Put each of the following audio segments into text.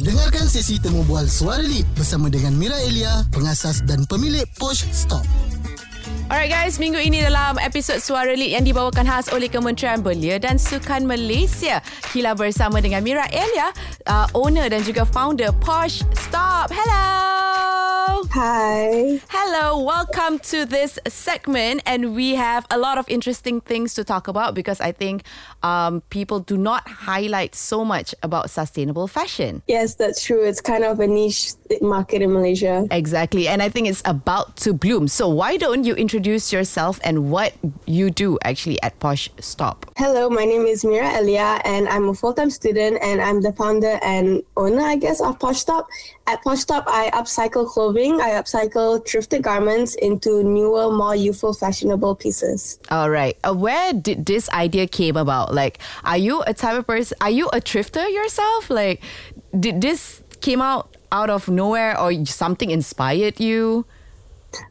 Dengarkan sesi temu bual suara lip bersama dengan Mira Elia, pengasas dan pemilik Posh Stop. Alright guys, minggu ini dalam episod Suara Lead yang dibawakan khas oleh Kementerian Belia dan Sukan Malaysia. Kila bersama dengan Mira Elia, uh, owner dan juga founder Posh Stop. Hello! Hi. Hello, welcome to this segment and we have a lot of interesting things to talk about because I think um, people do not highlight so much about sustainable fashion. Yes, that's true. It's kind of a niche market in Malaysia. Exactly. And I think it's about to bloom. So why don't you introduce yourself and what you do actually at Posh Stop? Hello, my name is Mera Eliyya and I'm a full-time student and I'm the founder and owner, I guess, of Posh Stop. At Posh Stop, I upcycle clothing. I upcycle thrifted garments into newer, more youthful, fashionable pieces. All right. Uh, where did this idea came about? Like, are you a type of person? Are you a thrifter yourself? Like, did this came out out of nowhere or something inspired you?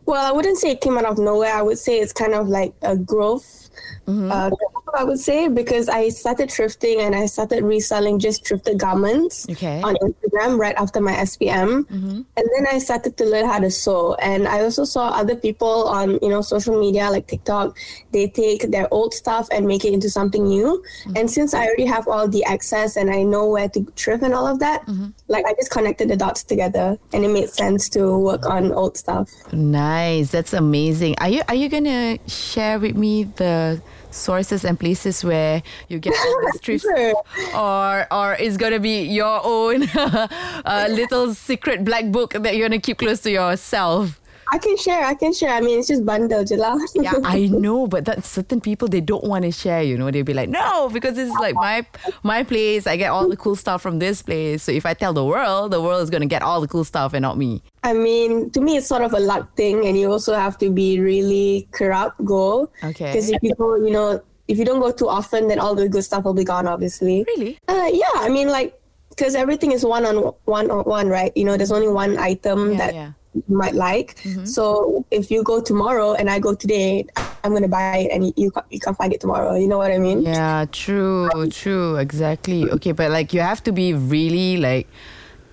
Well, I wouldn't say it came out of nowhere. I would say it's kind of like a growth Mm-hmm. Uh, I would say because I started thrifting and I started reselling just thrifted garments okay. on Instagram right after my SPM, mm-hmm. and then I started to learn how to sew. And I also saw other people on you know social media like TikTok. They take their old stuff and make it into something new. Mm-hmm. And since I already have all the access and I know where to thrift and all of that, mm-hmm. like I just connected the dots together, and it made sense to work on old stuff. Nice, that's amazing. Are you are you gonna share with me the sources and places where you get all these trips or or it's going to be your own uh, little secret black book that you're going to keep close to yourself I can share. I can share. I mean, it's just bundle je lah. yeah, I know, but that certain people they don't want to share. You know, they'll be like, no, because this is like my my place. I get all the cool stuff from this place. So if I tell the world, the world is gonna get all the cool stuff and not me. I mean, to me, it's sort of a luck thing, and you also have to be really corrupt go. Okay. Because if you go, you know, if you don't go too often, then all the good stuff will be gone. Obviously. Really? Uh, yeah. I mean, like, because everything is one on one on one, right? You know, there's only one item Yeah, that yeah. You might like. Mm-hmm. So if you go tomorrow and I go today, I'm gonna buy it, and you you, can't find it tomorrow. You know what I mean? Yeah, true, true, exactly. Okay, but like you have to be really like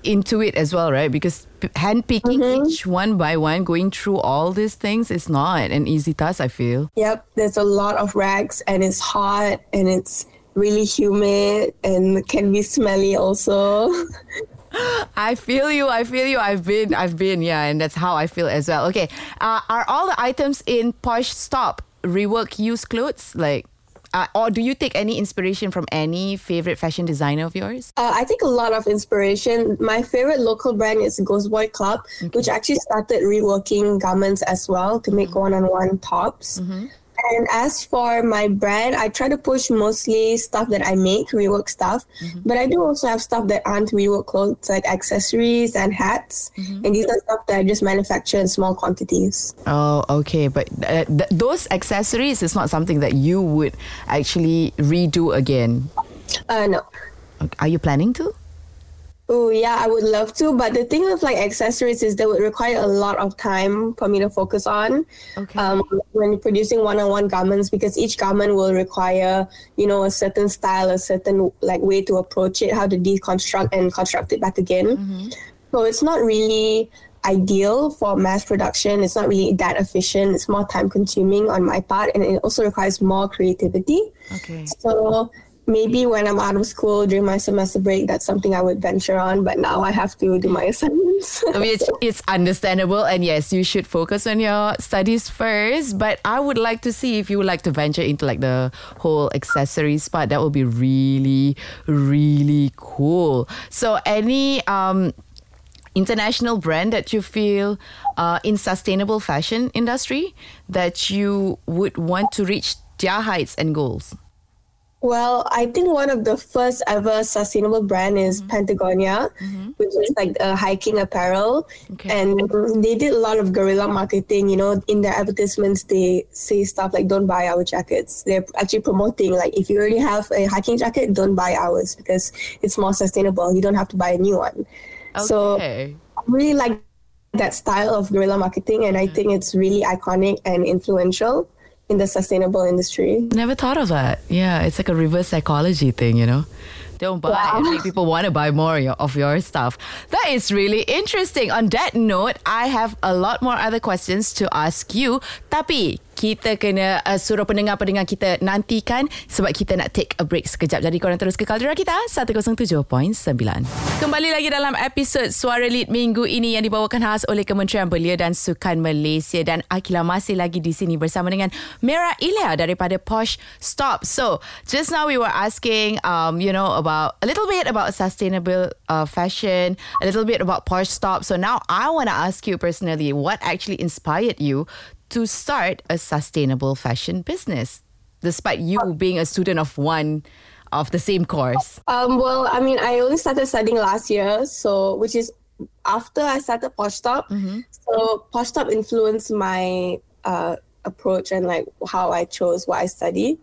into it as well, right? Because handpicking mm-hmm. each one by one, going through all these things is not an easy task. I feel. Yep, there's a lot of rags and it's hot and it's really humid and can be smelly also. I feel you. I feel you. I've been. I've been. Yeah, and that's how I feel as well. Okay. Uh, are all the items in Posh Stop rework used clothes? Like, uh, or do you take any inspiration from any favorite fashion designer of yours? Uh, I take a lot of inspiration. My favorite local brand is Ghost Boy Club, which actually started reworking garments as well to make one-on-one tops. And as for my brand, I try to push mostly stuff that I make, rework stuff. But I do also have stuff that aren't rework clothes, like accessories and hats. And these are stuff that I just manufacture in small quantities. Oh, okay. But uh, th- those accessories is not something that you would actually redo again. Uh, no. Are you planning to? Oh yeah, I would love to, but the thing with like accessories is they would require a lot of time for me to focus on. Okay. Um, when producing one-on-one garments, because each garment will require, you know, a certain style, a certain like way to approach it, how to deconstruct and construct it back again. So it's not really ideal for mass production. It's not really that efficient. It's more time-consuming on my part, and it also requires more creativity. Okay. So maybe when I'm out of school during my semester break, that's something I would venture on. But now I have to do my assignments. I mean, it's, understandable, and yes, you should focus on your studies first. But I would like to see if you would like to venture into like the whole accessories part. That would be really, really cool. So, any um, international brand that you feel uh, in sustainable fashion industry that you would want to reach their heights and goals? Well, I think one of the first ever sustainable brand is mm-hmm. Patagonia, mm-hmm. which is like a hiking apparel. Okay. And they did a lot of guerrilla marketing. You know, in their advertisements, they say stuff like, don't buy our jackets. They're actually promoting, like, if you already have a hiking jacket, don't buy ours because it's more sustainable. You don't have to buy a new one. Okay. So I really like that style of guerrilla marketing, and I think it's really iconic and influential in the sustainable industry. Never thought of that. Yeah, it's like a reverse psychology thing, you know. Don't buy and make people want to buy more of your stuff. That is really interesting. On that note, I have a lot more other questions to ask you. Tapi kita kena uh, suruh pendengar-pendengar kita nantikan sebab kita nak take a break sekejap. Jadi korang terus ke Caldera kita 107.9. Kembali lagi dalam episod Suara Lead minggu ini yang dibawakan khas oleh Kementerian Belia dan Sukan Malaysia dan Akila masih lagi di sini bersama dengan Mira Ilya daripada Posh Stop. So, just now we were asking um you know about a little bit about sustainable uh, fashion, a little bit about Posh Stop. So now I want to ask you personally what actually inspired you to start a sustainable fashion business despite you being a student of one of the same course. Um, well, I mean, I only started studying last year, so which is after I started Posh Stop. So Posh Stop influenced my uh, approach and like how I chose what I study.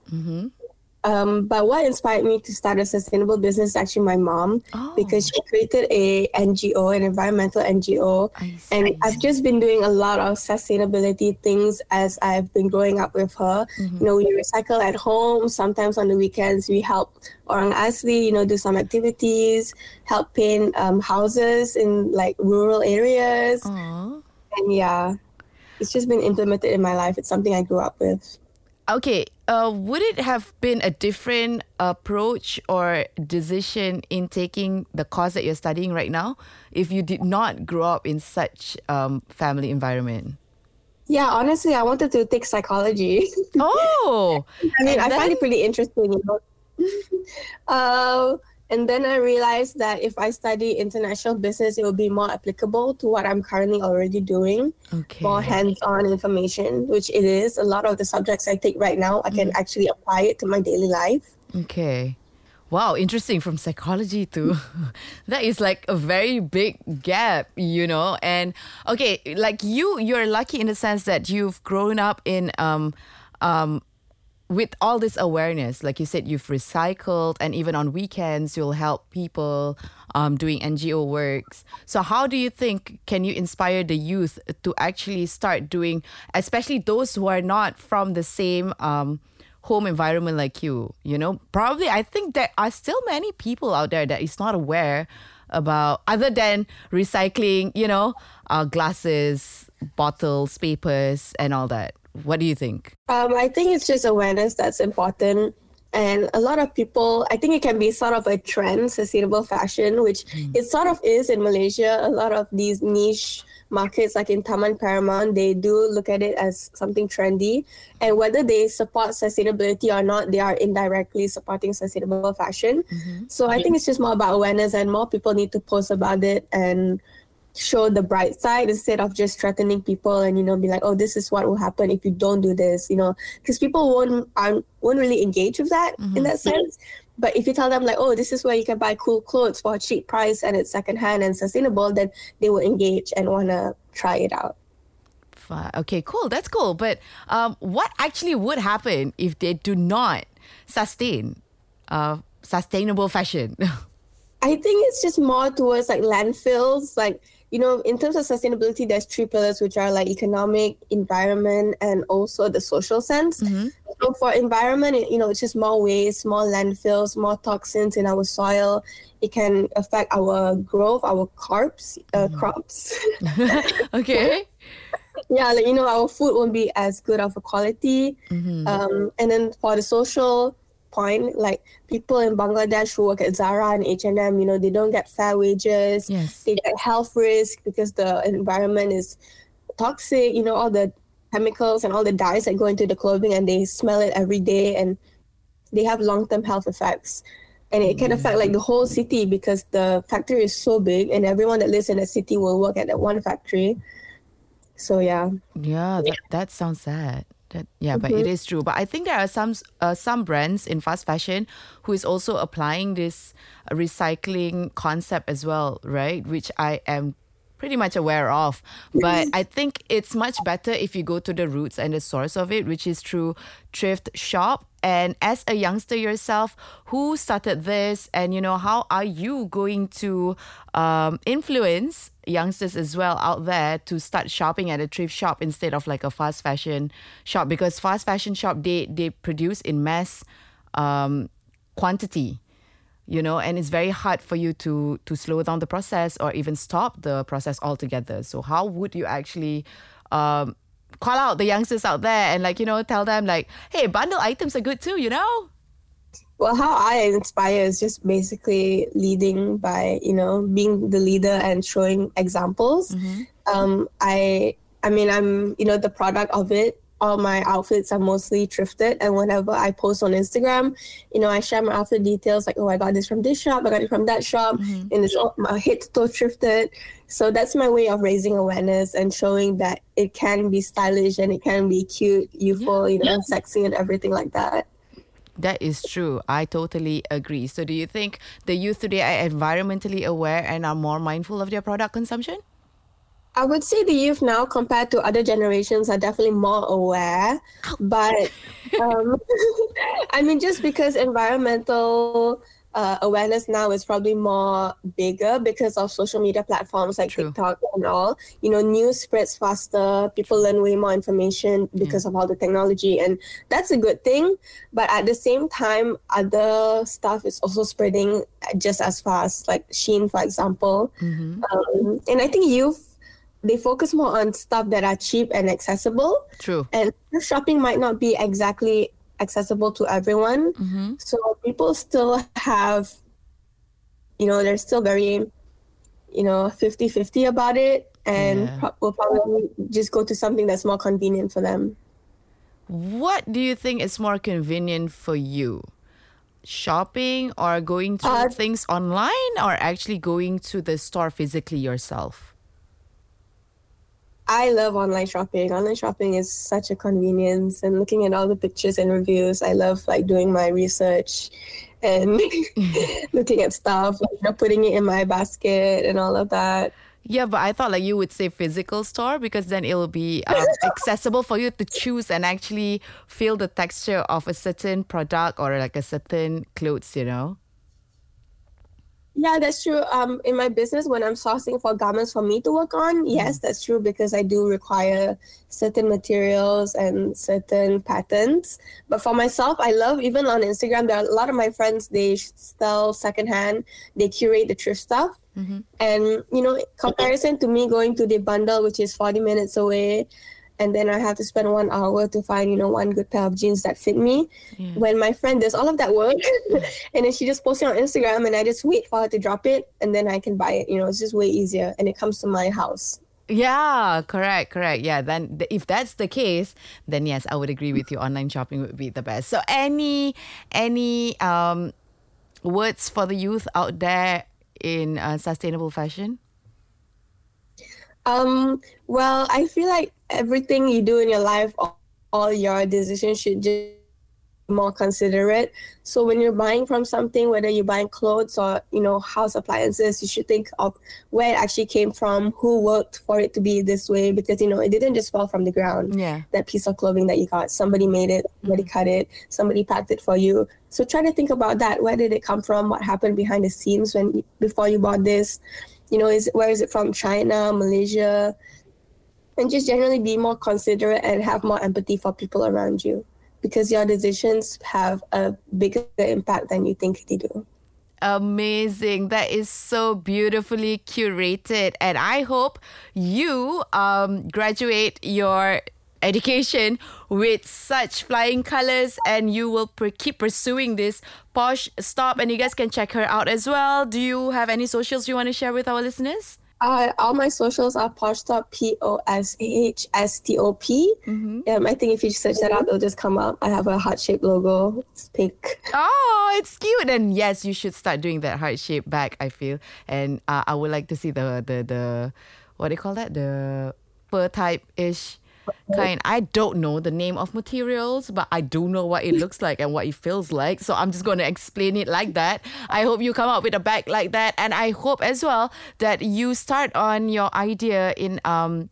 Um, but what inspired me to start a sustainable business is actually my mom Oh. because she created a NGO, an environmental NGO, I and see. I've just been doing a lot of sustainability things as I've been growing up with her. Mm-hmm. You know, we recycle at home. Sometimes on the weekends we help Orang Asli, you know, do some activities, help paint um, houses in like rural areas, Aww. and yeah, it's just been implemented in my life. It's something I grew up with. Okay, uh, would it have been a different approach or decision in taking the course that you're studying right now if you did not grow up in such um, family environment? Yeah, honestly, I wanted to take psychology. Oh, I mean, I find it pretty interesting, you know. uh, and then I realized that if I study international business, it will be more applicable to what I'm currently already doing. okay. More hands-on information, which it is. A lot of the subjects I take right now, I can actually apply it to my daily life. Okay. Wow, interesting from psychology to that is like a very big gap, you know. And okay, like you you're lucky in the sense that you've grown up in um um with all this awareness, like you said, you've recycled, and even on weekends, you'll help people um, doing NGO works. So, how do you think can you inspire the youth to actually start doing, especially those who are not from the same um, home environment like you? You know, probably I think there are still many people out there that is not aware about other than recycling. You know, uh, glasses, bottles, papers, and all that. What do you think? Um, I think it's just awareness that's important. And a lot of people, I think it can be sort of a trend, sustainable fashion, which it sort of is in Malaysia. A lot of these niche markets, like in Taman Paramount, they do look at it as something trendy. And whether they support sustainability or not, they are indirectly supporting sustainable fashion. So I think it's just more about awareness, and more people need to post about it and show the bright side instead of just threatening people and you know be like oh this is what will happen if you don't do this you know because people won't aren't, won't really engage with that in that sense but if you tell them like oh this is where you can buy cool clothes for a cheap price and it's secondhand and sustainable then they will engage and want to try it out Okay, cool. That's cool. But um, what actually would happen if they do not sustain uh, sustainable fashion? I think it's just more towards like landfills. Like, you know, in terms of sustainability, there's three pillars, which are like economic, environment, and also the social sense. So for environment, you know, it's just more waste, more landfills, more toxins in our soil. It can affect our growth, our crops, uh, crops. okay. yeah, like you know, our food won't be as good of a quality. Um, and then for the social point, like people in Bangladesh who work at Zara and H and M, you know, they don't get fair wages. Yes. They get health risk because the environment is toxic. You know, all the chemicals and all the dyes that go into the clothing, and they smell it every day, and they have long term health effects. And it can affect like the whole city because the factory is so big, and everyone that lives in the city will work at that one factory. So yeah. Yeah, that, that sounds sad. That, yeah, but it is true. But I think there are some uh, some brands in fast fashion who is also applying this recycling concept as well, right? Which I am pretty much aware of. But I think it's much better if you go to the roots and the source of it, which is through thrift shop. And as a youngster yourself, who started this, and you know, how are you going to um, influence youngsters as well out there to start shopping at a thrift shop instead of like a fast fashion shop? Because fast fashion shop they they produce in mass um, quantity you know and it's very hard for you to to slow down the process or even stop the process altogether. So how would you actually um, call out the youngsters out there and like you know tell them like hey bundle items are good too you know? Well how i inspire is just basically leading by you know being the leader and showing examples. Mm-hmm. um, i i mean i'm you know the product of it all my outfits are mostly thrifted and whenever i post on instagram you know i share my outfit details like oh i got this from this shop i got it from that shop mm-hmm. and it's all my head to toe thrifted so that's my way of raising awareness and showing that it can be stylish and it can be cute youthful yeah. you know yeah. sexy and everything like that that is true. I totally agree. So, do you think the youth today are environmentally aware and are more mindful of their product consumption? I would say the youth now, compared to other generations, are definitely more aware. But um, I mean, just because environmental uh, awareness now is probably more bigger because of social media platforms like True. TikTok and all. You know, news spreads faster. People learn way more information because yeah. of all the technology, and that's a good thing. But at the same time, other stuff is also spreading just as fast, like Shein, for example. Mm-hmm. Um, and I think youth they focus more on stuff that are cheap and accessible. True. And shopping might not be exactly accessible to everyone. Mm-hmm. So people still have, you know, they're still very, you know, 50 50 about it and yeah. pro- will probably just go to something that's more convenient for them. What do you think is more convenient for you? Shopping or going to uh, things online or actually going to the store physically yourself? I love online shopping. Online shopping is such a convenience and looking at all the pictures and reviews. I love like doing my research and looking at stuff, like, you know, putting it in my basket and all of that. Yeah, but I thought like you would say physical store because then it'll be um, accessible for you to choose and actually feel the texture of a certain product or like a certain clothes, you know? Yeah, that's true. Um, in my business, when I'm sourcing for garments for me to work on, yes, mm-hmm. that's true because I do require certain materials and certain patterns. But for myself, I love even on Instagram. There are a lot of my friends they sell secondhand. They curate the thrift stuff, mm-hmm. and you know, comparison to me going to the bundle, which is forty minutes away, and then I have to spend one hour to find, you know, one good pair of jeans that fit me. Yeah. When my friend does all of that work and then she just posts it on Instagram and I just wait for her to drop it and then I can buy it. You know, it's just way easier and it comes to my house. Yeah, correct, correct. Yeah, then if that's the case, then yes, I would agree with you. Online shopping would be the best. So any any um words for the youth out there in uh, sustainable fashion? Um, well, I feel like everything you do in your life, all, all your decisions should just more considerate. So when you're buying from something, whether you're buying clothes or you know house appliances, you should think of where it actually came from, who worked for it to be this way, because you know it didn't just fall from the ground. Yeah, that piece of clothing that you got, somebody made it, somebody mm-hmm. cut it, somebody packed it for you. So try to think about that. Where did it come from? What happened behind the scenes when before you bought this? You know, is where is it from? China, Malaysia, and just generally be more considerate and have more empathy for people around you because your decisions have a bigger impact than you think they do. Amazing. That is so beautifully curated. And I hope you um, graduate your education with such flying colors and you will per- keep pursuing this posh stop and you guys can check her out as well do you have any socials you want to share with our listeners uh, all my socials are Poshstop, P O S H S T O P. Mm-hmm. Um, I think if you search that out, they'll just come up. I have a heart shaped logo. It's pink. Oh, it's cute. And yes, you should start doing that heart shape back, I feel. And uh, I would like to see the, the, the, what do you call that? The fur type ish kind. I don't know the name of materials, but I do know what it looks like and what it feels like. So I'm just going to explain it like that. I hope you come up with a bag like that, and I hope as well that you start on your idea in um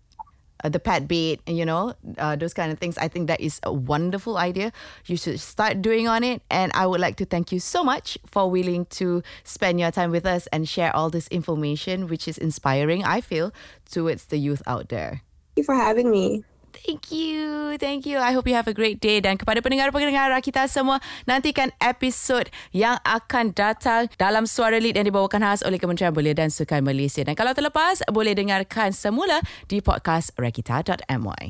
uh, the pet bait, you know, uh, those kind of things. I think that is a wonderful idea. You should start doing on it. And I would like to thank you so much for willing to spend your time with us and share all this information, which is inspiring, I feel, towards the youth out there. Thank you for having me. Thank you. Thank you. I hope you have a great day. Dan kepada pendengar-pendengar kita semua, nantikan episod yang akan datang dalam Suara Lead yang dibawakan khas oleh Kementerian Belia dan Sukan Malaysia. Dan kalau terlepas, boleh dengarkan semula di podcast rakita.my.